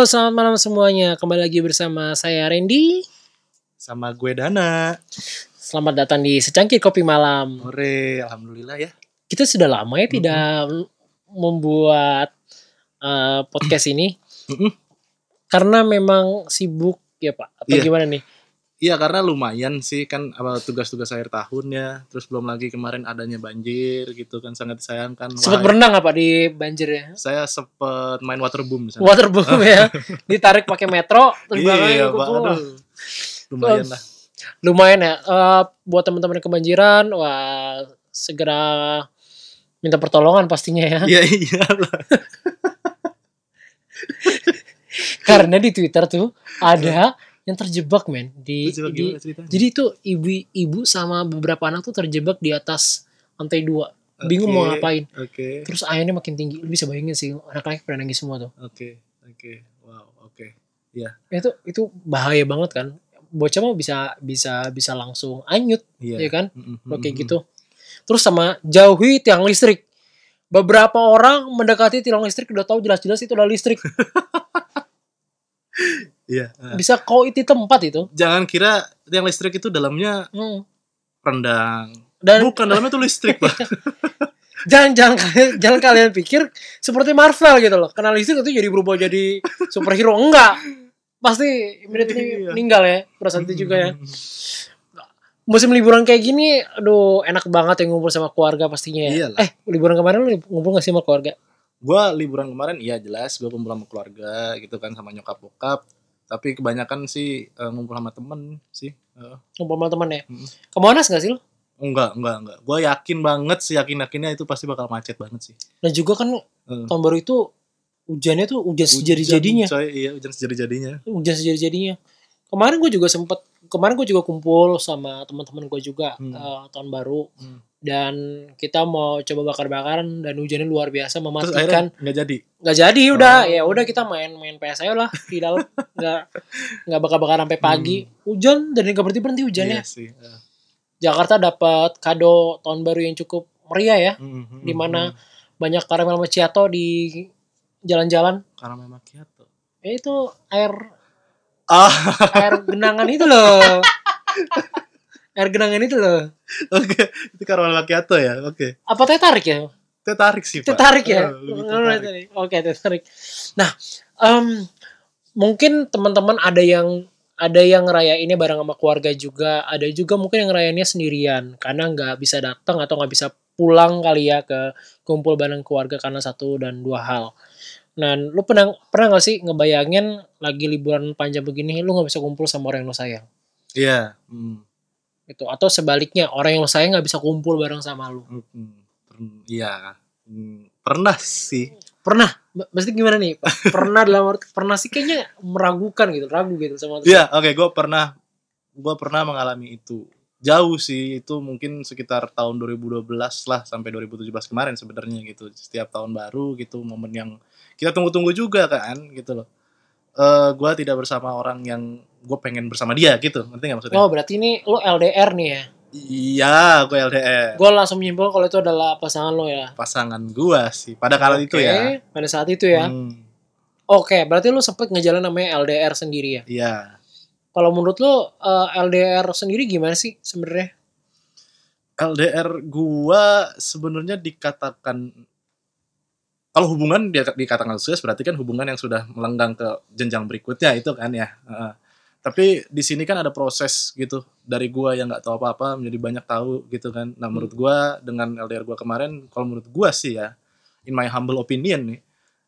Halo, selamat malam semuanya. Kembali lagi bersama saya Randy. Sama gue Dana. Selamat datang di Secangkir Kopi Malam. Hore, alhamdulillah ya. Kita sudah lama ya tidak membuat uh, podcast ini. Mm-mm. Karena memang sibuk ya Pak. Atau Iya. gimana nih? Iya karena lumayan sih kan apa tugas-tugas akhir tahun ya. Terus belum lagi kemarin adanya banjir gitu kan sangat disayangkan. Sempat Wah, berenang apa di banjir ya? Saya sempet main waterboom di sana. Waterboom ya. Ditarik pakai metro terus Iya, keluar. Aduh. Lumayan lah. Lumayan ya. Eh, buat teman-teman yang kebanjiran, wah segera minta pertolongan pastinya ya. Iya iya lah. Karena di Twitter tuh ada yang terjebak men di, Terjebak di- jadi itu ibu-ibu sama beberapa anak tuh terjebak di atas lantai dua bingung mau Oke, ngapain Oke. terus ayahnya makin tinggi lu bisa bayangin sih anak-anak pada nangis semua tuh Oke. Oke. Wow, oke. itu itu bahaya banget kan bocah mah bisa bisa bisa langsung anyut Iya. ya kan Kalau kayak mm-mm. gitu terus sama jauhi tiang listrik beberapa orang mendekati tiang listrik udah tahu jelas-jelas itu adalah listrik Iya. eh. bisa kau itu tempat itu Jangan kira yang listrik itu dalamnya Hmm. rendang. dan Bukan dalamnya tuh listrik, Pak. jangan jangan kalian jangan kalian pikir seperti Marvel gitu loh kenal listrik itu jadi berubah jadi superhero enggak pasti immediately Iya. meninggal ya pada saat itu juga ya musim liburan kayak gini aduh enak banget yang ngumpul sama keluarga pastinya ya Iyalah. eh liburan kemarin lu ngumpul gak sih sama keluarga Gua liburan kemarin iya jelas gue kumpul sama keluarga gitu kan sama nyokap bokap. Tapi kebanyakan sih eh, ngumpul sama temen sih Eh, ngumpul sama teman ya? Mm. ke Monas gak sih lu? Enggak enggak enggak. Gue yakin banget sih yakin yakinnya itu pasti bakal macet banget sih. Dan juga kan Eh, tahun baru itu hujannya tuh hujan sejadi jadinya Hujan, coy, iya hujan sejadi jadinya hujan sejadi jadinya kemarin gue juga sempet kemarin gue juga kumpul sama teman-teman gue juga Hmm. eh, tahun baru. Hmm. Dan kita mau coba bakar-bakaran dan hujannya luar biasa mematikan nggak jadi? nggak jadi udah. Oh. ya udah kita main main PS aja lah di dalam nggak nggak bakar-bakar sampai pagi. Hujan dan nggak berhenti berhenti hujannya. Hmm. iya sih Eh, Jakarta dapat kado tahun baru yang cukup meriah ya mm, mm, Di mana mm. banyak karamel macchiato di jalan-jalan. Karamel macchiato. Ya itu air ah. air genangan itu loh air genangan itu loh. Oke itu karamel macchiato ya oke. Apa teh tarik ya? Teh tarik sih teh tarik ya? Oh, oke teh tarik. Nah em, mungkin teman-teman ada yang ada yang ngerayainnya bareng sama keluarga juga. Ada juga mungkin yang ngerayainnya sendirian. Karena nggak bisa datang atau nggak bisa pulang kali ya ke kumpul bareng keluarga karena satu dan dua hal. Nah lu pernah pernah nggak sih ngebayangin lagi liburan panjang begini lu nggak bisa kumpul sama orang yang lu sayang? Iya mm. Gitu atau sebaliknya orang yang lu sayang nggak bisa kumpul bareng sama lu Iya, Mm, pernah sih. pernah M- maksudnya gimana nih pernah dalam arti pernah sih kayaknya meragukan gitu ragu gitu sama Iya, oke, gue pernah, gue pernah mengalami itu. Jauh sih, itu mungkin sekitar tahun 2012 lah sampai 2017 kemarin sebenarnya gitu. Setiap tahun baru gitu, momen yang kita tunggu-tunggu juga kan, gitu loh. Eh, gue tidak bersama orang yang gue pengen bersama dia gitu, ngerti nggak maksudnya? oh berarti ini lu LDR nih ya Iya, gue LDR. gue langsung menyimpulkan kalau itu adalah pasangan lo ya Pasangan gue sih, pada kala itu Oke, ya. pada saat itu ya Hmm, oke berarti lu sempet ngejalan namanya LDR sendiri ya Iya. kalau menurut lu eh, LDR sendiri gimana sih sebenarnya LDR gua sebenarnya dikatakan kalau hubungan dikatakan sukses berarti kan hubungan yang sudah melenggang ke jenjang berikutnya itu kan ya. Tapi di sini kan ada proses gitu dari gua yang nggak tahu apa-apa menjadi banyak tahu gitu kan. Nah menurut gua dengan LDR gua kemarin, kalau menurut gua sih ya, in my humble opinion nih,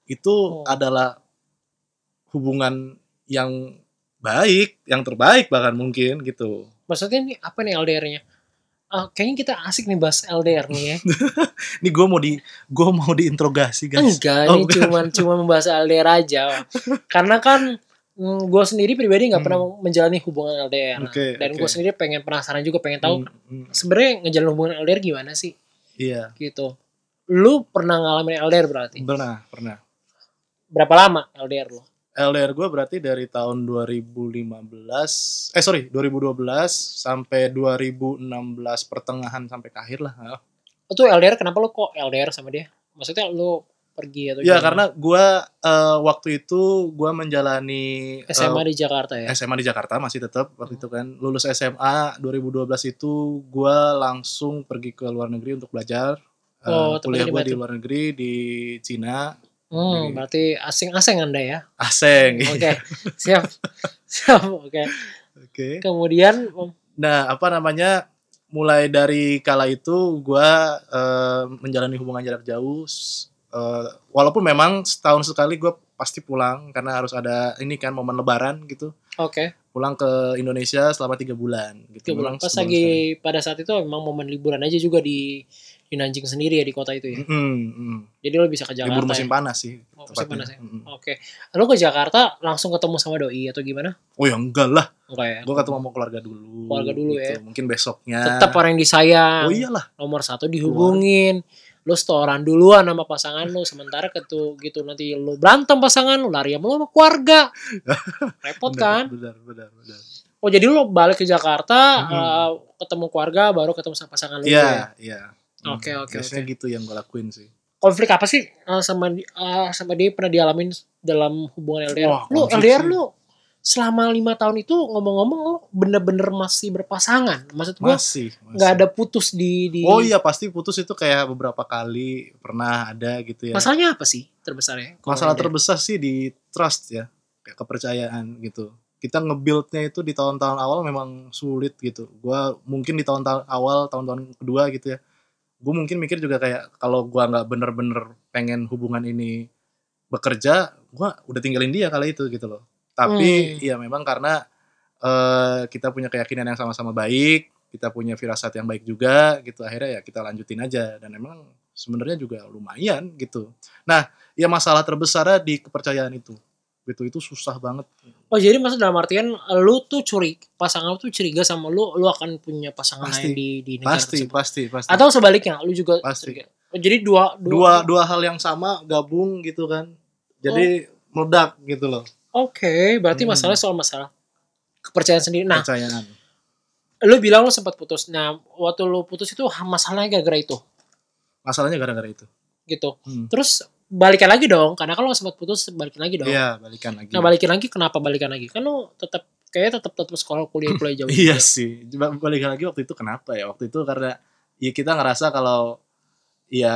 itu Hmm. adalah hubungan yang baik, yang terbaik bahkan mungkin gitu. maksudnya nih apa nih LDR-nya Eh, kayaknya kita asik nih bahas LDR nih ya Ini gua mau di gua mau diinterogasi guys. Enggak, Oh, ini cuman cuma membahas LDR aja. Karena kan gue sendiri pribadi nggak Hmm. pernah menjalani hubungan LDR. Oke, Dan oke. gue sendiri pengen penasaran juga pengen tahu Hmm, hmm, sebenarnya ngejalin hubungan LDR gimana sih Iya, gitu. Lu pernah ngalamin LDR berarti? pernah, pernah. Berapa lama LDR lu? LDR gue berarti dari tahun 2015, eh sorry, 2012 sampai 2016 pertengahan sampai akhir lah. Itu LDR kenapa lu kok LDR sama dia? Maksudnya lu pergi atau Ya gimana? karena gua eh, waktu itu gua menjalani eh, SMA di Jakarta ya. SMA di Jakarta masih tetap waktu itu kan lulus SMA 2012 itu gua langsung pergi ke luar negeri untuk belajar Eh, Oh, tempatnya kuliah di gue di luar negeri di Cina Hmm, berarti asing-asing Anda ya. Aseng Oke. Siap. Siap. Oke. oke Kemudian um, nah apa namanya mulai dari kala itu gua eh, menjalani hubungan jarak jauh eh, walaupun memang setahun sekali gue pasti pulang karena harus ada ini kan momen lebaran gitu oke. pulang ke Indonesia selama tiga bulan gitu Tiga bulan. Pas lagi pada saat itu memang momen liburan aja juga di di Nanjing sendiri ya di kota itu ya. sekali. Mm, mm. Jadi lo bisa ke Jakarta. libur musim ya? panas sih Oh, musim panas ya? Mm. Oke. Lo ke Jakarta langsung ketemu sama doi atau gimana? oh ya enggak lah Enggak ya. gue ketemu sama keluarga dulu Keluarga dulu ya. mungkin besoknya Tetap orang yang disayang. oh iyalah Nomor satu dihubungin. Lo setoran duluan sama pasangan lo. Sementara ketu gitu nanti lo berantem pasangan lo lari sama lo sama keluarga. Repot kan? benar benar benar Oh jadi lo balik ke Jakarta, Mhm. eh, ketemu keluarga, baru ketemu sama pasangan lo. iya iya Oke, Hmm, oke, biasanya gitu yang gue lakuin sih Konflik apa sih eh, sama eh, sama dia pernah dialamin dalam hubungan LDR? Wah, lo konflik LDR sih. lo selama lima tahun itu ngomong-ngomong lo bener-bener masih berpasangan. Maksud gue masih, nggak ada putus di di. oh iya pasti putus itu kayak beberapa kali pernah ada gitu ya Masalahnya apa sih terbesarnya? masalah LDR? terbesar sih di trust ya kayak kepercayaan gitu kita nge-buildnya itu di tahun-tahun awal memang sulit gitu gua mungkin di tahun-tahun awal tahun-tahun kedua gitu ya gue mungkin mikir juga kayak kalau gua nggak bener-bener pengen hubungan ini bekerja gua udah tinggalin dia kali itu gitu loh tapi Hmm. ya memang karena eh, kita punya keyakinan yang sama-sama baik kita punya firasat yang baik juga gitu akhirnya ya kita lanjutin aja dan emang sebenarnya juga lumayan gitu nah ya masalah terbesarnya di kepercayaan itu gitu itu susah banget Oh jadi maksud dalam artian lu tuh curi pasangan lu tuh curiga sama lu, lu akan punya pasangan Pasti. lain di di negara pasti tersebut. pasti pasti Atau sebaliknya, lu juga Pasti. curiga. Oh, jadi dua dua dua hal yang sama gabung gitu kan jadi meledak gitu loh Oke, berarti Hmm. masalah soal masalah kepercayaan sendiri. Nah, kepercayaan lu bilang lu sempat putus. Nah, waktu lu putus itu masalahnya gara-gara itu, masalahnya gara-gara itu gitu. Hmm. Terus balikan lagi dong, karena kalau sempat putus balikin lagi dong. iya balikan lagi Nah, balikin lagi kenapa balikan lagi? Kan lu tetap kayaknya tetap tetap sekolah kuliah kuliah jauh. iya sih balikan lagi waktu itu kenapa ya waktu itu karena ya kita ngerasa kalau ya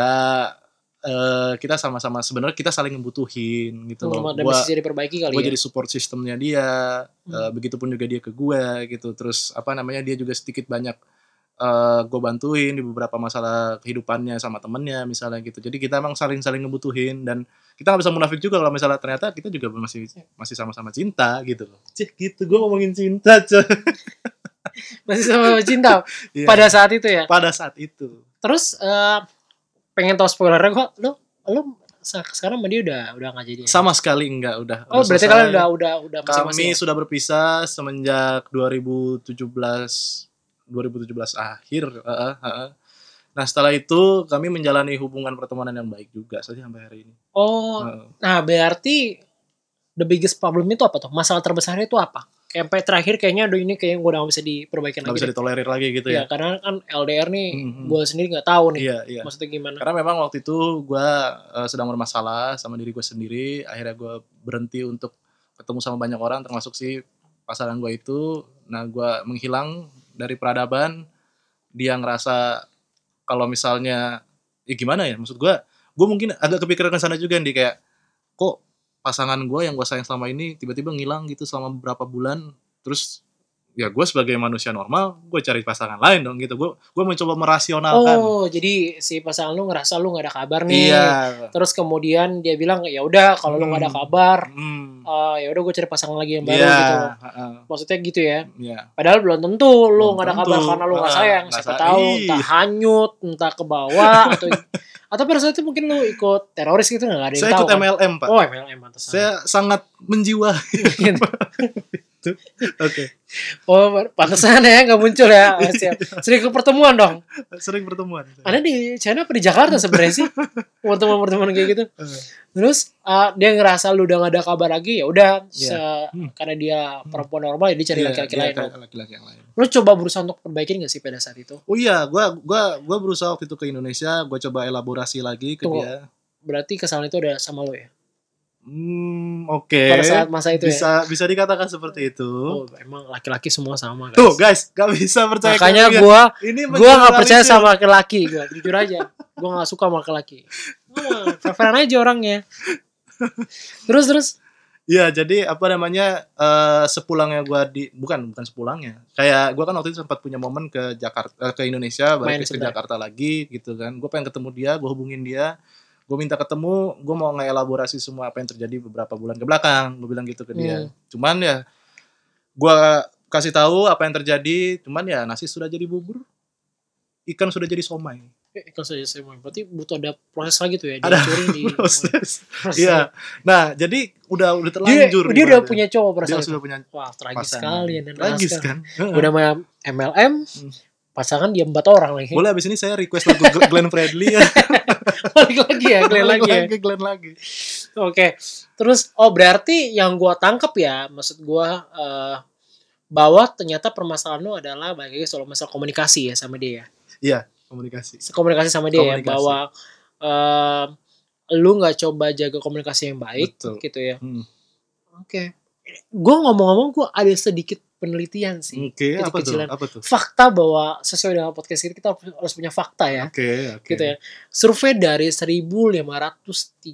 eh, kita sama-sama sebenarnya kita saling membutuhin gitu loh. Hmm, Dan gua bisa jadi perbaiki kali gue ya. jadi support sistemnya dia Hmm. eh, begitupun juga dia ke gue gitu. Terus apa namanya dia juga sedikit banyak eh gue bantuin di beberapa masalah kehidupannya sama temennya misalnya gitu. Jadi kita emang saling saling ngebutuhin dan kita nggak bisa munafik juga kalau misalnya ternyata kita juga masih masih sama-sama cinta gitu loh. Cih gitu. Gue ngomongin cinta coy. Masih sama cinta Iya, pada saat itu ya. pada saat itu. Terus eh, pengen tahu spoilernya kok lu lu sa- sekarang sama dia udah udah nggak jadi. ya? sama sekali enggak udah Oh, udah berarti selesai. kalian udah udah udah kami masing-masing. ya? sudah berpisah semenjak 2017 2017 akhir heeh, heeh. nah setelah itu kami menjalani hubungan pertemanan yang baik juga saja sampai hari ini Oh, Heeh. nah berarti the biggest problem itu apa tuh? Masalah terbesarnya itu apa? Sampai terakhir kayaknya aduh ini kayaknya gue udah gak bisa diperbaikin lagi. bisa deh. ditolerir lagi gitu Iya, ya karena kan LDR nih Mhm. gue sendiri nggak tahu nih iya iya maksudnya gimana. karena memang waktu itu gue sedang bermasalah sama diri gue sendiri akhirnya gue berhenti untuk ketemu sama banyak orang termasuk si pasangan gue itu nah gue menghilang dari peradaban dia ngerasa kalau misalnya ya gimana ya maksud gue gue mungkin agak kepikiran ke sana juga nih kayak kok pasangan gue yang gue sayang selama ini tiba-tiba ngilang gitu selama beberapa bulan terus ya gue sebagai manusia normal gue cari pasangan lain dong gitu gue gue mencoba merasionalkan Oh, jadi si pasangan lu ngerasa lu nggak ada kabar nih. iya Terus kemudian dia bilang ya udah kalau lu nggak ada Hmm. kabar, Hmm. eh, ya udah gue cari pasangan lagi yang baru Iya, gitu. heeh, Maksudnya gitu ya. iya. Padahal belum tentu lu nggak ada tentu. kabar karena lu nggak sayang. nggak Siapa tahu entah hanyut, entah ke bawah atau atau pada saat itu mungkin lu ikut teroris gitu nggak ada yang Saya tahu. ikut kan? MLM, Pak. Oh MLM pantesan. Saya sangat menjiwa. Gitu. Oke. oh pantesan ya nggak muncul ya. Oh, siap. Sering ke pertemuan dong. Sering pertemuan. Ada di China apa di Jakarta sebenarnya sih? Pertemuan-pertemuan kayak gitu. Terus ah, dia ngerasa lu udah gak ada kabar lagi ya udah Iya. se- Hmm. karena dia perempuan normal dia cari iya, laki-laki iya, lain. Laki-laki yang lain. Lu coba berusaha untuk perbaikin gak sih pada saat itu? Oh iya, gua gua gua berusaha waktu itu ke Indonesia, gua coba elaborasi lagi ke Tunggu. dia. berarti kesalahan itu ada sama lo ya Hmm, oke. pada saat masa itu ya Bisa bisa dikatakan seperti itu. oh emang laki-laki semua sama guys Tuh, guys, gak bisa percaya makanya kalian. gua ini gua nggak percaya mengeneralisir. sama laki-laki gua jujur aja gua nggak suka sama laki-laki Wah, fair aja orangnya terus terus Iya, jadi apa namanya eh sepulangnya gua di bukan bukan sepulangnya. Kayak gua kan waktu itu sempat punya momen ke Jakarta eh, ke Indonesia Main balik ke. Jakarta lagi gitu kan. Gue pengen ketemu dia, gue hubungin dia. Gue minta ketemu, gue mau ngelaborasi semua apa yang terjadi beberapa bulan ke belakang. Gue bilang gitu ke dia. Hmm. Cuman ya gua kasih tahu apa yang terjadi, cuman ya nasi sudah jadi bubur. Ikan sudah jadi somai. eh, kalau saya saya mau berarti butuh ada proses lagi tuh ya Ada di Proses. Iya. Nah, jadi udah udah dia, terlanjur. dia udah ibaratnya. punya cowok dia perasaan sudah punya wah tragis pasangan. sekali dan Tragis kan? udah main MLM Hmm. Pasangan dia empat orang lagi Boleh abis ini saya request lagu Gl- Glenn Fredly ya. balik lagi ya Glenn lagi ya Ke Glenn lagi. oke terus oh berarti yang gua tangkep ya maksud gua eh, bahwa ternyata permasalahan lu adalah lagi soal masalah komunikasi ya sama dia ya Iya, komunikasi. komunikasi sama dia ya Komunikasi. bahwa eh, lu nggak coba jaga komunikasi yang baik Betul. gitu ya Hmm. oke gua ngomong-ngomong gua ada sedikit penelitian sih Oke, apa tuh? Apa tuh? fakta bahwa sesuai dengan podcast ini kita harus punya fakta ya Oke, oke. gitu ya survei dari 1503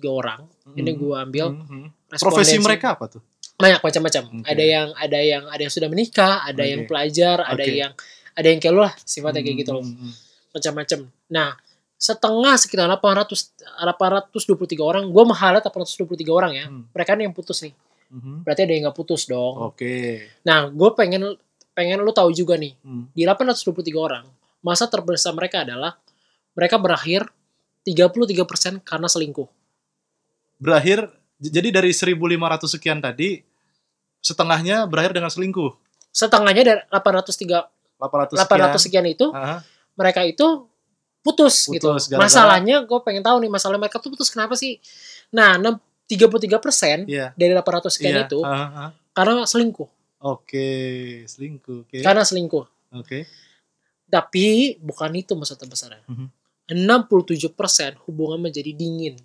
orang Hmm. ini gua ambil Hmm, hmm. Profesi mereka apa tuh? banyak macam-macam Oke. ada yang ada yang ada yang sudah menikah ada Oke. yang pelajar ada Oke. yang ada yang kayak lu lah sifatnya kayak gitu loh Hmm, hmm, macam-macam nah setengah sekitar 800 823 orang gua menghalat 823 orang ya Hmm. mereka nih yang putus nih hmm, berarti ada yang nggak putus dong Oke. nah gue pengen pengen lu tahu juga nih Hmm. di 823 orang masa terbesar mereka adalah mereka berakhir 33% karena selingkuh Berakhir jadi dari 1500 sekian tadi setengahnya berakhir dengan selingkuh. setengahnya dari 803 800 800 sekian. sekian itu Aha. mereka itu putus, Putus, gitu. gara-gara- Masalahnya gue pengen tahu nih masalah mereka tuh putus kenapa sih? Nah, 6 33% Iya. dari 800 sekian Iya. itu aha, aha. karena selingkuh. Oke, selingkuh. Oke. Karena selingkuh. Oke. Tapi bukan itu maksud terbesarnya. Mhm. 67% hubungan menjadi dingin.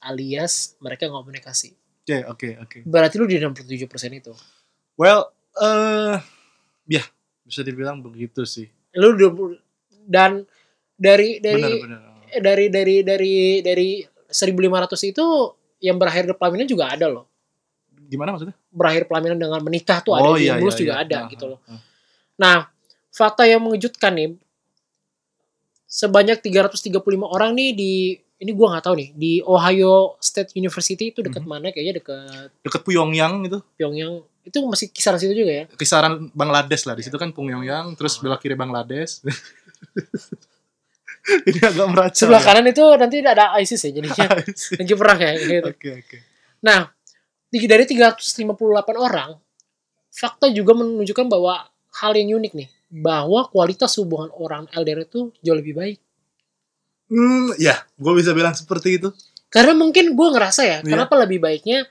Alias mereka nggak komunikasi. Oke, oke, oke. Berarti lu di 67% itu. Well, eh ya bisa dibilang begitu sih. Lu 20 dan dari dari Benar, benar. eh, dari dari dari dari 1500 itu yang berakhir pelaminan juga ada loh. Gimana maksudnya? Berakhir pelaminan dengan menikah tuh ada, Oh, di iya, iya, juga iya. ada Ah, gitu loh. ah, ah. Nah, fakta yang mengejutkan nih sebanyak 335 orang nih di ini gua nggak tahu nih di Ohio State University itu dekat Mhm. mana kayaknya dekat Deket Pyongyang itu, Pyongyang itu masih kisaran situ juga ya kisaran Bangladesh lah. Di situ kan Pyongyang, terus belah kiri Bangladesh. Ini agak meracau. sebelah ya. kanan itu nanti ada ISIS ya jadinya lagi perang ya gitu. Oke, oke. Nah, tiga- dari 358 orang, fakta juga menunjukkan bahwa hal yang unik nih, bahwa kualitas hubungan orang LDR itu jauh lebih baik. Hmm, ya, gue bisa bilang seperti itu. Karena mungkin gue ngerasa ya, Iya. kenapa lebih baiknya?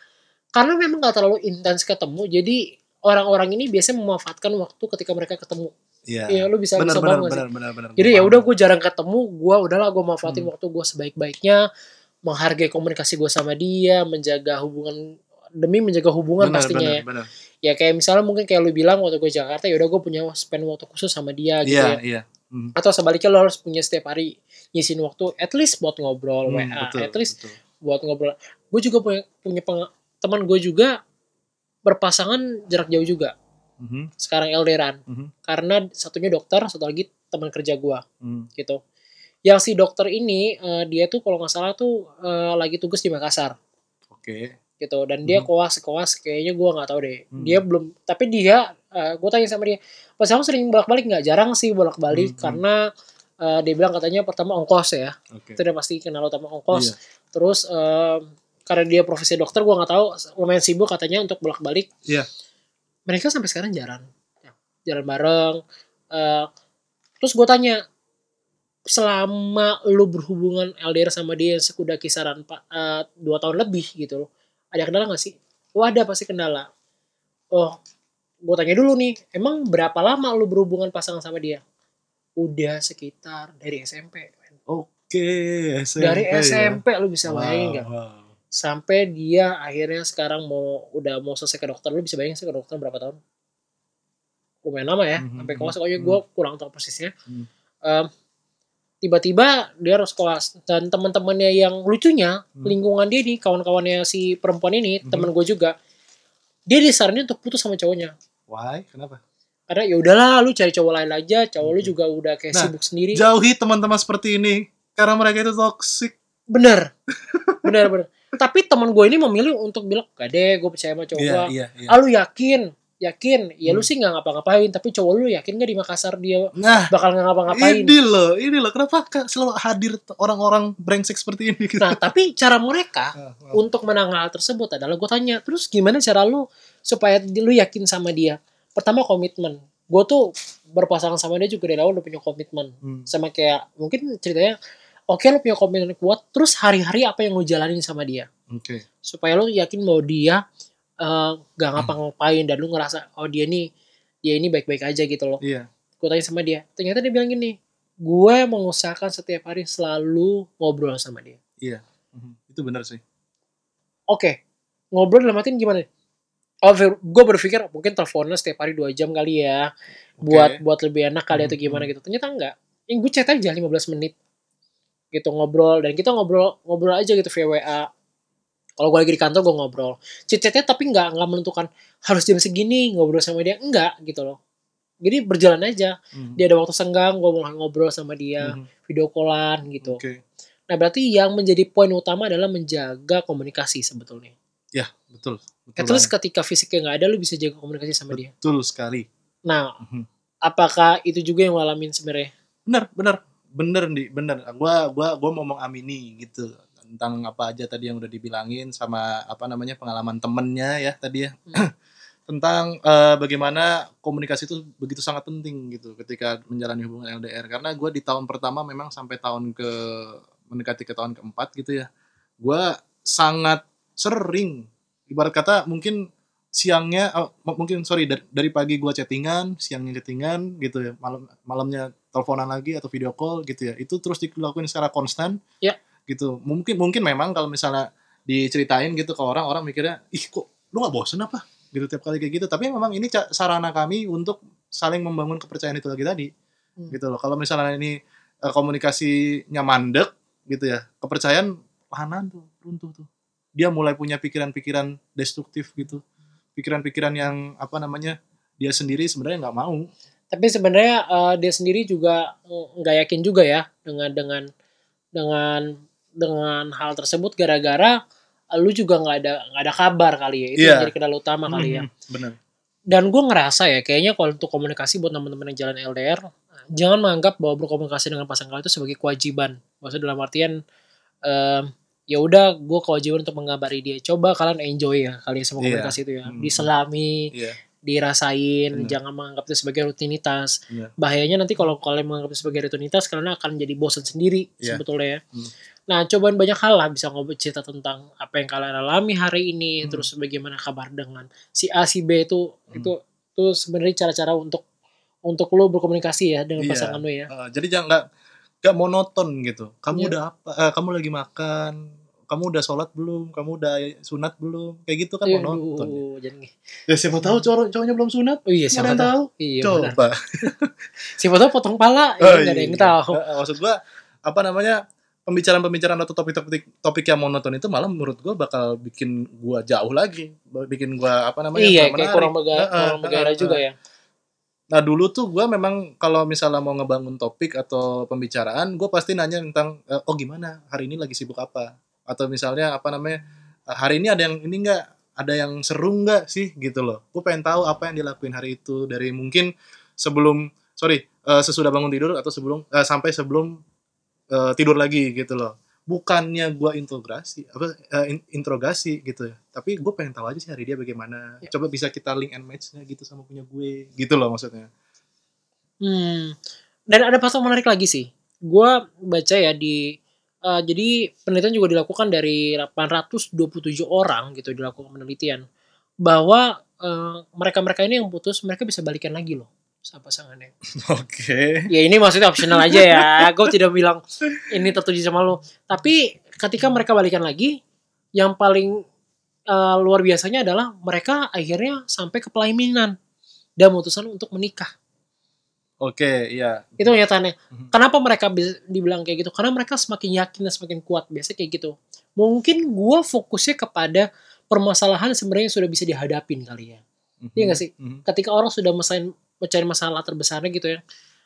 Karena memang gak terlalu intens ketemu, jadi orang-orang ini biasanya memanfaatkan waktu ketika mereka ketemu. Iya. Iya, lu bisa benar, bisa gak sih? benar, benar, benar. Jadi ya udah gue jarang ketemu, gue udahlah gue manfaatin Hmm. waktu gue sebaik-baiknya, menghargai komunikasi gue sama dia, menjaga hubungan demi menjaga hubungan Benar, pastinya benar, ya. benar. ya kayak misalnya mungkin kayak lu bilang waktu gue Jakarta ya udah gue punya spend waktu khusus sama dia gitu Iya, ya iya. Hmm. atau sebaliknya lo harus punya setiap hari nyisin waktu at least buat ngobrol Hmm, WA betul, at least betul. buat ngobrol gue juga punya punya teman gue juga berpasangan jarak jauh juga Mhm, sekarang LDRan mhm, karena satunya dokter satu lagi teman kerja gue mhm. gitu yang si dokter ini eh, dia tuh kalau nggak salah tuh eh, lagi tugas di Makassar Oke. gitu dan dia Mhm. koas koas kayaknya gue nggak tahu deh Hmm. dia belum tapi dia gue tanya sama dia pas kamu sering bolak balik nggak jarang sih bolak balik Hmm, hmm. karena eh, dia bilang katanya pertama ongkos ya Oke. itu dia pasti kenal utama ongkos Iya. terus eh, karena dia profesi dokter gue nggak tahu lumayan sibuk katanya untuk bolak balik Iya. Mereka sampai sekarang jarang Ya, jalan bareng Eh, terus gue tanya selama lu berhubungan LDR sama dia yang sekuda kisaran eh, dua tahun lebih gitu loh ada kendala gak sih? Oh ada pasti kendala. Oh, gue tanya dulu nih, emang berapa lama lu berhubungan pasangan sama dia? Udah sekitar dari SMP. Oke. SMP. dari ya. SMP lu bisa bayangin nggak Wow, wow. Sampai dia akhirnya sekarang mau udah mau selesai ke dokter lu bisa bayangin sih ke dokter berapa tahun lumayan lama ya Mhm, sampai mhm, kelas pokoknya mhm. gue kurang tahu persisnya Hmm. Em, tiba-tiba dia harus kelas dan teman-temannya yang lucunya Hmm. lingkungan dia nih kawan-kawannya si perempuan ini Mhm. temen gue juga dia disaranin untuk putus sama cowoknya Why? Kenapa? karena ya udahlah lu cari cowok lain aja cowok lu Mhm. juga udah kayak Nah, sibuk sendiri Jauhi teman-teman seperti ini karena mereka itu toxic. bener bener bener tapi teman gue ini memilih untuk bilang gak deh gue percaya sama cowok Iya, gue iya, iya. ah lu yakin yakin ya lu Hmm. sih nggak ngapa-ngapain tapi cowok lu yakin gak di Makassar dia Nah, bakal nggak ngapa-ngapain ini loh, ini loh. Kenapa Kak, selalu hadir orang-orang brengsek seperti ini? Gitu. nah tapi cara mereka Ah, ah. untuk menangani hal tersebut adalah gue tanya terus gimana cara lu supaya lu yakin sama dia pertama komitmen gue tuh berpasangan sama dia juga dari awal udah punya komitmen Hmm. sama kayak mungkin ceritanya oke lu punya komitmen kuat terus hari-hari apa yang lu jalanin sama dia? Oke. supaya lu yakin bahwa dia eh, gak ngapa-ngapain dan lu ngerasa oh dia nih dia ini baik-baik aja gitu loh. Iya. gue tanya sama dia ternyata dia bilang gini gue mengusahakan setiap hari selalu ngobrol sama dia. Mhm. Itu benar sih. oke ngobrol dalam artian gimana? Oh gue berpikir mungkin teleponnya setiap hari dua jam kali ya buat buat lebih enak kali atau Hmm, gimana gitu. Ternyata enggak. Yang gue chat aja 15 menit gitu ngobrol dan kita ngobrol ngobrol aja gitu via WA kalau gue lagi di kantor gue ngobrol chat-chatnya tapi nggak nggak menentukan harus jam segini ngobrol sama dia enggak gitu loh jadi berjalan aja Mhm. dia ada waktu senggang gue mulai ngobrol sama dia Mhm. video callan gitu Oke. nah berarti yang menjadi poin utama adalah menjaga komunikasi sebetulnya Ya, betul. Betul, banget. ketika fisiknya nggak ada lu bisa jaga komunikasi sama dia betul sekali. nah Mhm. apakah itu juga yang lo alamin sebenarnya Benar, benar. Benar nih, benar. Gua gua gua mau mengamini gitu tentang apa aja tadi yang udah dibilangin sama apa namanya pengalaman temennya ya tadi ya. Hmm. tentang eh, bagaimana komunikasi itu begitu sangat penting gitu ketika menjalani hubungan LDR karena gue di tahun pertama memang sampai tahun ke mendekati ke tahun keempat gitu ya gue sangat sering ibarat kata mungkin siangnya oh, mungkin sorry dari, dari pagi gue chattingan siangnya chattingan gitu ya malam malamnya teleponan lagi atau video call gitu ya. Itu terus dilakuin secara konstan. Ya. gitu. Mungkin mungkin memang kalau misalnya diceritain gitu ke orang orang mikirnya ih kok lu nggak bosen apa? Gitu tiap kali kayak gitu. Tapi memang ini sarana kami untuk saling membangun kepercayaan itu lagi tadi. Hmm. gitu loh. Kalau misalnya ini eh, komunikasinya mandek gitu ya kepercayaan panan tuh runtuh tuh. Dia mulai punya pikiran-pikiran destruktif gitu. Pikiran-pikiran yang apa namanya dia sendiri sebenarnya nggak mau tapi sebenarnya eh, dia sendiri juga nggak yakin juga ya dengan dengan dengan dengan hal tersebut. Gara-gara eh, lu juga nggak ada nggak ada kabar kali ya. Itu Iya. yang jadi kendala utama kali ya. Mhm, bener dan gue ngerasa ya kayaknya kalau untuk komunikasi buat teman-teman yang jalan LDR jangan menganggap bahwa berkomunikasi dengan pasangan kalian itu sebagai kewajiban. Maksudnya dalam artian em, ya udah gue kewajiban untuk mengabari dia. Coba kalian enjoy ya kali sama Iya. komunikasi itu ya. Hmm. diselami iya dirasain Benar. jangan menganggap itu sebagai rutinitas Iya. bahayanya nanti kalau kalian menganggap itu sebagai rutinitas kalian akan jadi bosan sendiri Iya. sebetulnya ya Hmm. nah cobain banyak hal lah bisa ngobrol cerita tentang apa yang kalian alami hari ini Hmm. terus bagaimana kabar dengan si A si B itu Hmm. itu itu sebenarnya cara-cara untuk untuk lo berkomunikasi ya dengan Iya. pasangan lo ya Eh, jadi jangan nggak nggak monoton gitu kamu Iya. udah apa eh, kamu lagi makan kamu udah sholat belum? Kamu udah sunat belum? Kayak gitu kan Iya, monoton ya. ya siapa tahu cowok cowoknya belum sunat. Oh iya ada siapa yang tahu. iya coba. siapa tahu potong pala ya Oh, ada yang iya. tahu. Eh, maksud gua apa namanya pembicaraan-pembicaraan atau topik-topik topik yang monoton itu malah menurut gua bakal bikin gua jauh lagi. Bikin gua apa namanya iya kayak kurang bega- eh, kurang eh, juga eh. ya. Nah dulu tuh gue memang kalau misalnya mau ngebangun topik atau pembicaraan, gue pasti nanya tentang eh, oh gimana? Hari ini lagi sibuk apa, atau misalnya apa namanya "Eh, hari ini ada yang ini nggak, ada yang seru nggak sih gitu loh. Gue pengen tahu apa yang dilakuin hari itu dari mungkin sebelum sorry eh, sesudah bangun tidur atau sebelum eh, sampai sebelum tidur lagi gitu loh. Bukannya gue integrasi apa eh, in- interogasi gitu ya, tapi gue pengen tahu aja sih hari dia bagaimana. Ya. Coba bisa kita link and match gitu sama punya gue gitu loh maksudnya. Hmm. Dan ada pasal menarik lagi sih. Gua baca ya di eh, jadi penelitian juga dilakukan dari 827 orang gitu dilakukan penelitian bahwa eh, mereka-mereka ini yang putus mereka bisa balikan lagi loh. sama pasangannya. Oke. Ya ini maksudnya optional aja ya. Gue tidak bilang ini tertuju sama lo. Tapi ketika mereka balikan lagi, yang paling eh, luar biasanya adalah mereka akhirnya sampai ke pelaminan dan memutuskan untuk menikah. Oke, iya. Itu kenyataannya. Mhm. Kenapa mereka bisa dibilang kayak gitu? Karena mereka semakin yakin dan semakin kuat. Biasanya kayak gitu. Mungkin gue fokusnya kepada permasalahan sebenarnya yang sudah bisa dihadapin kali ya. Iya nggak sih? Mhm. Ketika orang sudah mencari, mencari masalah terbesarnya gitu ya,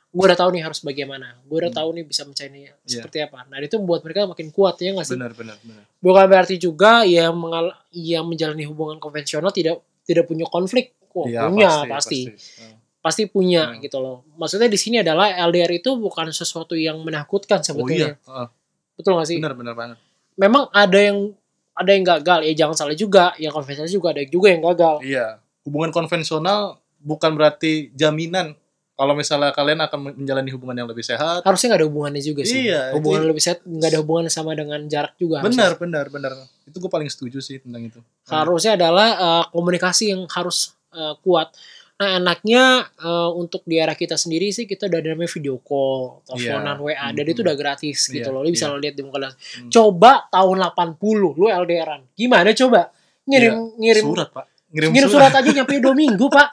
gue udah tahu nih harus bagaimana. Gue udah Hmm. tahu nih bisa mencarinya seperti apa. Nah itu membuat mereka makin kuat ya nggak sih? Benar, benar, benar. Bukan berarti juga yang mengal yang menjalani hubungan konvensional tidak tidak punya konflik. Wah, Iya, punya pasti. Pasti, pasti. Punya Hmm. gitu loh. Maksudnya di sini adalah LDR itu bukan sesuatu yang menakutkan Oh iya, sebetulnya. Heeh. Betul gak sih? benar, benar banget. Memang ada yang ada yang gagal ya jangan salah juga yang konvensional juga ada juga yang gagal Iya, hubungan konvensional bukan berarti jaminan kalau misalnya kalian akan menjalani hubungan yang lebih sehat. harusnya nggak ada hubungannya juga sih Iya, hubungan itu- lebih sehat nggak ada hubungan sama dengan jarak juga Benar, benar, benar. Itu gue paling setuju sih tentang itu. harusnya, harusnya adalah eh, komunikasi yang harus eh, kuat nah enaknya eh, untuk di era kita sendiri sih kita udah ada namanya video call teleponan WA dan Mhm. itu udah gratis gitu Iya, loh lu bisa iya. lihat di muka langsung. Hmm. coba tahun 80 lu LDRan gimana coba ngirim ngirim Iya, surat, Pak. Ngirim, ngirim surat. surat aja nyampe dua minggu pak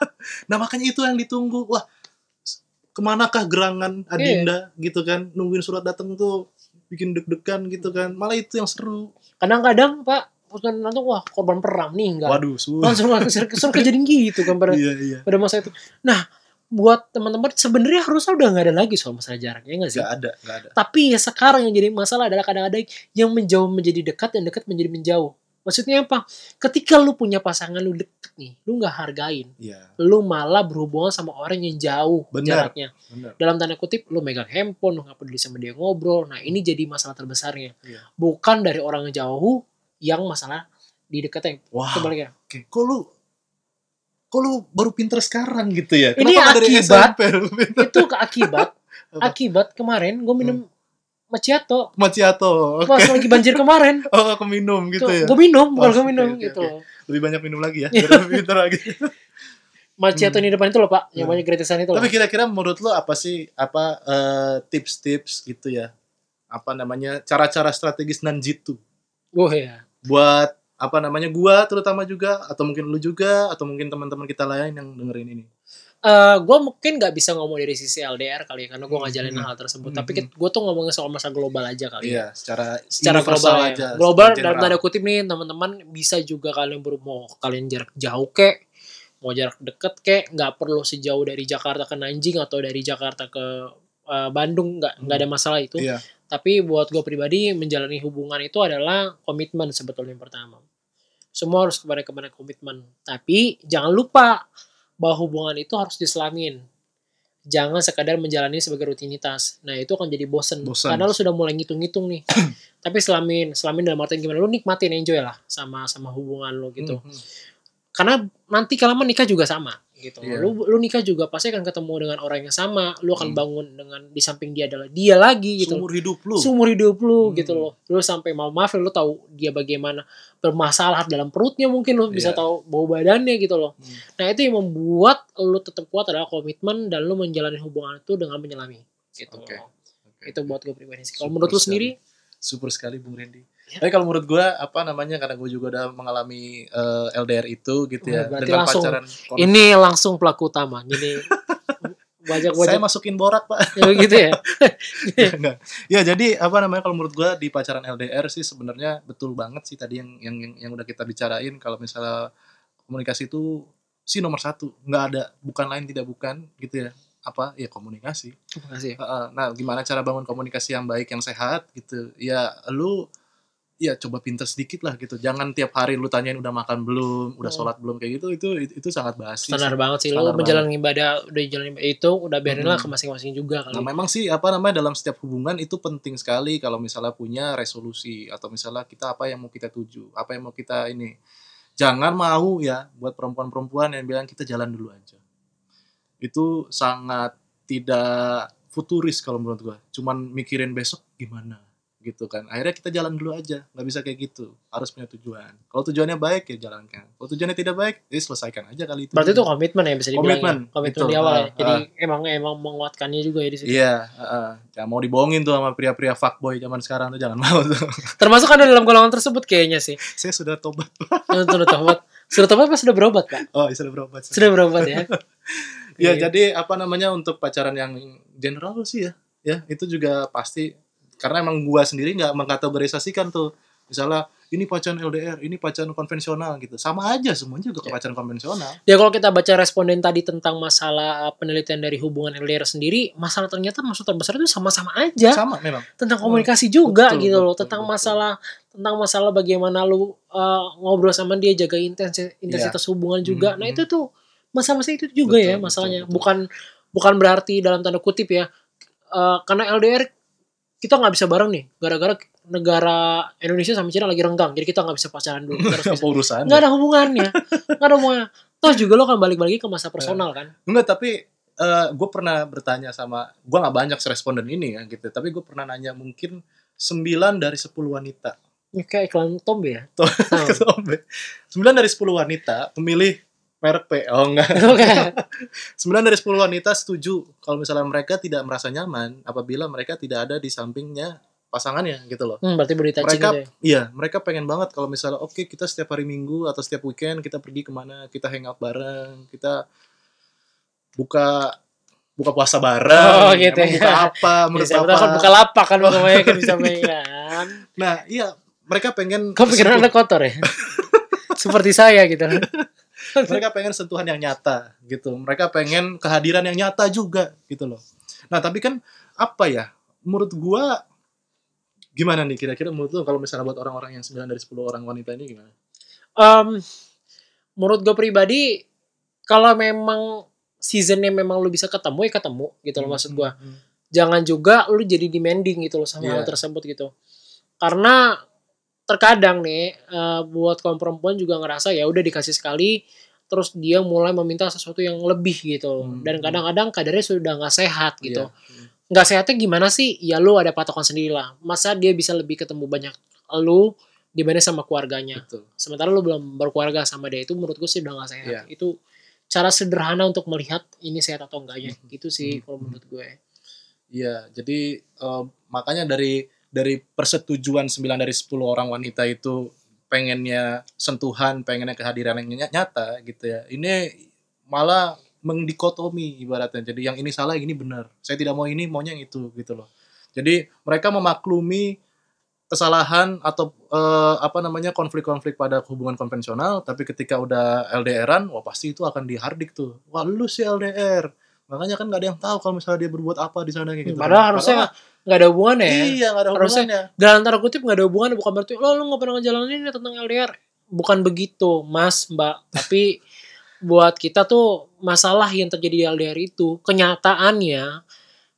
Nah, makanya itu yang ditunggu. Wah, ke manakah gerangan Adinda gitu kan? Nungguin surat datang tuh bikin deg-degan gitu kan. Malah itu yang seru. kadang-kadang pak putusan nanti wah korban perang nih enggak Waduh, surat. langsung langsung langsung kejadian gitu kan pada Iya, iya. pada masa itu nah buat teman-teman sebenarnya harusnya udah nggak ada lagi soal masalah jarak ya nggak sih Gak ada, gak ada. tapi ya sekarang yang jadi masalah adalah kadang-kadang yang menjauh menjadi dekat dan dekat menjadi menjauh maksudnya apa ketika lu punya pasangan lu deket nih lu nggak hargain Iya, lu malah berhubungan sama orang yang jauh Benar. jaraknya benar. dalam tanda kutip lu megang handphone lu nggak peduli sama dia ngobrol nah ini jadi masalah terbesarnya Iya. bukan dari orang yang jauh yang masalah di dekatnya Wah, sebaliknya oke. Kok lu kok lu baru pinter sekarang gitu ya? Ini nggak dari akibat- SMP itu akibat Apa? akibat kemarin gue minum macchiato Macchiato. Oke. pas lagi banjir kemarin Oh, aku minum gitu ya. gue minum bukan Oh, gue minum oke, gitu loh Lebih banyak minum lagi ya. Iya. Biar lebih pinter lagi. macchiato di depan itu loh pak yang Hmm. banyak gratisan itu loh Tapi kira-kira menurut lo apa sih apa eh, tips-tips gitu ya? Apa namanya? Cara-cara strategis nanjitsu oh ya buat apa namanya gua terutama juga atau mungkin lu juga atau mungkin teman-teman kita lain yang dengerin ini. Eh gue mungkin nggak bisa ngomong dari sisi LDR kali ya karena gue nggak jalanin Hmm. hal tersebut Hmm. tapi gue tuh ngomongin soal masa global aja kali ya Iya, secara secara universal global aja. ya. global secara dalam tanda kutip nih teman-teman bisa juga kalian ber mau kalian jarak jauh kek mau jarak deket kek nggak perlu sejauh dari Jakarta ke Nanjing atau dari Jakarta ke eh, Bandung nggak nggak ada masalah itu. Iya. tapi buat gue pribadi menjalani hubungan itu adalah komitmen sebetulnya yang pertama. Semua harus kepada kepada komitmen. Tapi jangan lupa bahwa hubungan itu harus diselamin jangan sekadar menjalani sebagai rutinitas. Nah itu akan jadi bosen, Bosen. karena lu sudah mulai ngitung-ngitung nih. Tapi selamin selamin dalam artian gimana? Lu nikmatin enjoy lah sama sama hubungan lu gitu. Hmm, hmm. karena nanti kalau nikah juga sama gitu Iya. lu lu nikah juga pasti akan ketemu dengan orang yang sama lu akan Hmm. bangun dengan di samping dia adalah dia lagi gitu Seumur hidup lu. seumur hidup lu Hmm. gitu loh lu sampai mau maaf lu tahu dia bagaimana bermasalah dalam perutnya mungkin lu bisa Iya. tahu bau badannya gitu loh Hmm. nah itu yang membuat lu tetap kuat adalah komitmen dan lu menjalani hubungan itu dengan menyelami gitu Oke. loh. Oke. itu buat gue pribadi sih kalau menurut lu sendiri Super sekali Bung Randy. Ya. Tapi kalau menurut gua apa namanya karena gue juga udah mengalami eh, LDR itu gitu ya berarti dengan langsung pacaran kon- ini langsung pelaku utama. Jadi banyak saya masukin borak pak. Gitu ya? Enggak. ya jadi apa namanya kalau menurut gua di pacaran LDR sih sebenarnya betul banget sih tadi yang yang yang, yang udah kita bicarain. Kalau misalnya komunikasi itu sih nomor satu. Nggak ada bukan lain tidak bukan gitu ya. Apa? Ya komunikasi. Kasih Heeh. nah gimana cara bangun komunikasi yang baik yang sehat gitu. Ya lu ya coba pinter sedikit lah gitu jangan tiap hari lu tanyain udah makan belum udah Hmm. sholat belum kayak gitu itu itu, itu sangat basi standar sih. banget sih lu Standar menjalani ibadah udah jalan ibadah itu udah biarin lah Hmm. ke masing-masing juga kali Nah, memang sih apa namanya dalam setiap hubungan itu penting sekali kalau misalnya punya resolusi atau misalnya kita apa yang mau kita tuju, apa yang mau kita ini. Jangan mau ya buat perempuan-perempuan yang bilang kita jalan dulu aja. Itu sangat tidak futuris kalau menurut gua. Cuman mikirin besok gimana gitu kan akhirnya kita jalan dulu aja nggak bisa kayak gitu harus punya tujuan kalau tujuannya baik ya jalankan kalau tujuannya tidak baik ya selesaikan aja kali itu Berarti itu komitmen ya bisa dibilang Komitmen, ya. Komitmen betul. di awal ya. Ah, Jadi emang emang menguatkannya juga ya di situ. iya heeh. jangan mau dibohongin tuh sama pria-pria fuckboy zaman sekarang tuh jangan mau tuh Termasuk ada dalam golongan tersebut kayaknya sih. saya sudah tobat sudah tobat. Sudah tobat apa sudah berobat, Pak? oh sudah berobat Sudah berobat ya. Ya Iya. jadi apa namanya untuk pacaran yang general sih ya, ya itu juga pasti karena emang gua sendiri nggak mengkategorisasikan tuh misalnya ini pacaran LDR, ini pacaran konvensional gitu, sama aja semuanya juga ke Ya. pacaran konvensional. Ya kalau kita baca responden tadi tentang masalah uh, penelitian dari hubungan LDR sendiri, masalah ternyata maksud terbesar itu sama-sama aja. Sama memang. tentang komunikasi juga Betul, gitu loh betul, tentang betul. masalah tentang masalah bagaimana lu uh, ngobrol sama dia jaga intensi- intensitas hubungan juga Mhm, nah mhm. itu tuh masa-masa itu juga Betul, ya betul, masalahnya betul. bukan bukan berarti dalam tanda kutip ya uh, karena LDR kita nggak bisa bareng nih gara-gara negara Indonesia sama Cina lagi renggang jadi kita nggak bisa pacaran dulu. Bisa- urusan? nggak ada hubungannya nggak ada hubungannya. Toh juga lo kan balik lagi ke masa personal kan? Enggak, tapi gue pernah bertanya sama gue nggak banyak responden ini ya gitu, tapi gue pernah nanya mungkin 9 dari 10 wanita. Ini kayak iklan Tombe ya? Tuh, Oh. 9 dari 10 wanita pemilih merek P. Oh enggak. 9 dari 10 wanita setuju kalau misalnya mereka tidak merasa nyaman apabila mereka tidak ada di sampingnya pasangannya gitu loh. Hmm, berarti berita Mereka gitu ya. iya, mereka pengen banget kalau misalnya oke kita setiap hari Minggu atau setiap weekend kita pergi ke mana, kita hangout bareng, kita buka buka puasa bareng. Oh, gitu Emang ya. buka apa, menurut Bisa apa? kan buka lapak kan pokoknya kan bisa main kan. Nah, iya, mereka pengen Kau pikiran anda kotor ya? Seperti saya gitu. mereka pengen sentuhan yang nyata gitu mereka pengen kehadiran yang nyata juga gitu loh nah tapi kan apa ya menurut gua gimana nih kira-kira menurut lu kalau misalnya buat orang-orang yang 9 dari 10 orang wanita ini gimana Em, menurut gue pribadi, kalau memang seasonnya memang lu bisa ketemu ya ketemu gitu loh maksud gue. Hmm, hmm. Jangan juga lu jadi demanding gitu loh sama hal Iya. tersebut gitu. Karena terkadang nih eh, buat kaum perempuan juga ngerasa ya udah dikasih sekali terus dia mulai meminta sesuatu yang lebih gitu Hmm. dan kadang-kadang kadarnya sudah nggak sehat gitu Iya. Hmm. nggak sehatnya gimana sih? Ya lu ada patokan sendiri lah. Masa dia bisa lebih ketemu banyak lu dibanding sama keluarganya. betul Sementara lu belum berkeluarga sama dia itu menurut gue sih udah gak sehat. Iya. Itu cara sederhana untuk melihat ini sehat atau enggaknya. Hmm. Gitu sih Hmm. kalau menurut gue. iya jadi eh, makanya dari dari persetujuan 9 dari 10 orang wanita itu pengennya sentuhan pengennya kehadiran yang ny- nyata gitu ya. Ini malah mendikotomi ibaratnya. Jadi yang ini salah yang ini benar. Saya tidak mau ini maunya yang itu gitu loh. Jadi mereka memaklumi kesalahan atau eh, apa namanya konflik-konflik pada hubungan konvensional tapi ketika udah LDRan wah pasti itu akan dihardik tuh. Wah lu sih LDR makanya kan nggak ada yang tahu kalau misalnya dia berbuat apa di sana kayak gitu Padahal harusnya nggak ada hubungannya ya. iya nggak ada harusnya- hubungannya Dalam tanda kutip nggak ada hubungan bukan berarti lo lo nggak pernah ngejalanin ini tentang LDR. Bukan begitu, Mas, Mbak. Tapi buat kita tuh masalah yang terjadi di LDR itu kenyataannya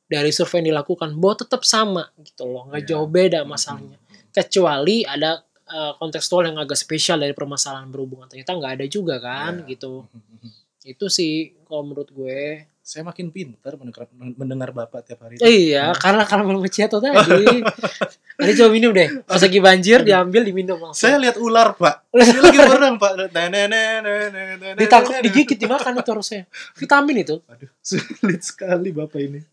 dari survei yang dilakukan bahwa tetap sama gitu loh, nggak Iya. jauh beda masalahnya. Kecuali ada eh, kontekstual yang agak spesial dari permasalahan berhubungan. Ternyata nggak ada juga kan Iya. gitu. Itu sih kalau menurut gue. Saya makin pintar mendengar, mendengar bapak tiap hari. Iya, karena karena belum ngeciat tuh tadi. Tadi coba minum deh. Pas lagi banjir diambil diminum langsung. saya lihat ular pak. Saya lagi berenang pak. Ditangkap digigit dimakan itu harusnya vitamin itu. Aduh sulit sekali bapak ini.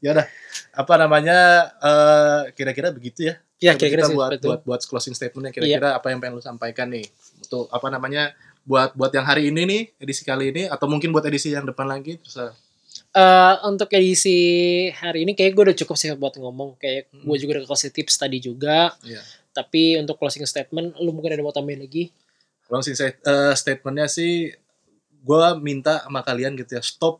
Ya udah apa namanya eh, kira-kira begitu ya. Ya Coba kira-kira kita buat buat buat closing statementnya kira-kira apa yang pengen lu sampaikan nih. Untuk apa namanya buat buat yang hari ini nih edisi kali ini atau mungkin buat edisi yang depan lagi terus Eh, untuk edisi hari ini kayak gue udah cukup sih buat ngomong kayak Hmm. gue juga udah kasih tips tadi juga Iya. tapi untuk closing statement lu mungkin ada mau tambahin lagi closing eh, statementnya sih gue minta sama kalian gitu ya stop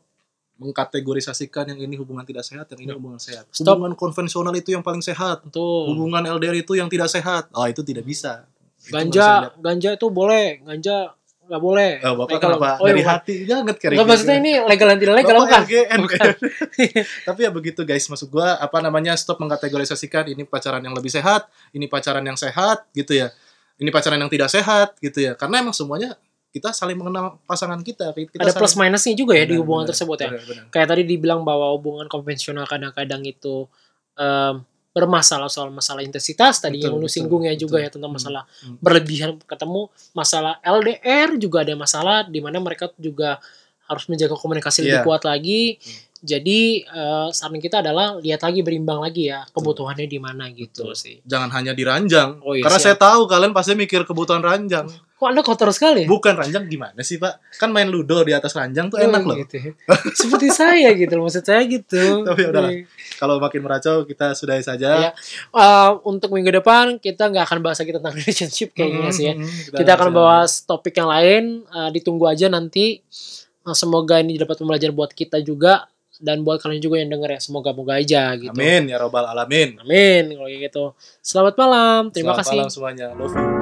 mengkategorisasikan yang ini hubungan tidak sehat yang ini Ya. hubungan sehat Stop. hubungan konvensional itu yang paling sehat tuh hubungan LDR itu yang tidak sehat oh itu tidak bisa Itu ganja dilihat. ganja itu boleh ganja nggak boleh Oh, bapak Legal. kenapa oh, iya, dari bukan. hati jangan kayak Nggak, gitu. maksudnya ini legal dan tidak legal bukan LGN. Bukan. tapi ya begitu guys maksud gua apa namanya stop mengkategorisasikan ini pacaran yang lebih sehat ini pacaran yang sehat gitu ya ini pacaran yang tidak sehat gitu ya karena emang semuanya kita saling mengenal pasangan kita kita ada plus saling- minusnya juga ya di Benar, hubungan benar, tersebut ya benar, benar. kayak tadi dibilang bahwa hubungan konvensional kadang-kadang itu em, bermasalah soal masalah intensitas tadi Betul, yang lu betul, singgung ya juga betul. ya tentang Hmm, masalah hmm. berlebihan ketemu masalah LDR juga ada masalah di mana mereka juga harus menjaga komunikasi lebih Iya. kuat lagi. Hmm. Jadi eh, saran kita adalah lihat lagi berimbang lagi ya kebutuhannya di mana gitu Betul. sih. Jangan hanya di ranjang. Oh, iya, Karena siap. saya tahu kalian pasti mikir kebutuhan ranjang. Kok anda kotor sekali? ya? Bukan ranjang gimana sih, Pak? Kan main ludo di atas ranjang tuh enak Oh, loh. gitu. Seperti saya gitu loh, maksud saya gitu. Tapi udahlah. Iya. Kalau makin meracau kita sudahi saja. Iya. Eh, untuk minggu depan kita nggak akan bahas lagi tentang relationship kayaknya Hmm, sih ya. hmm, Kita akan bisa. bahas topik yang lain. eh, ditunggu aja nanti. Eh, semoga ini dapat pembelajaran buat kita juga dan buat kalian juga yang denger ya. Semoga moga aja gitu. Amin ya robbal alamin. Amin kalau kayak gitu. Selamat malam. Terima Selamat kasih. malam semuanya. Love you.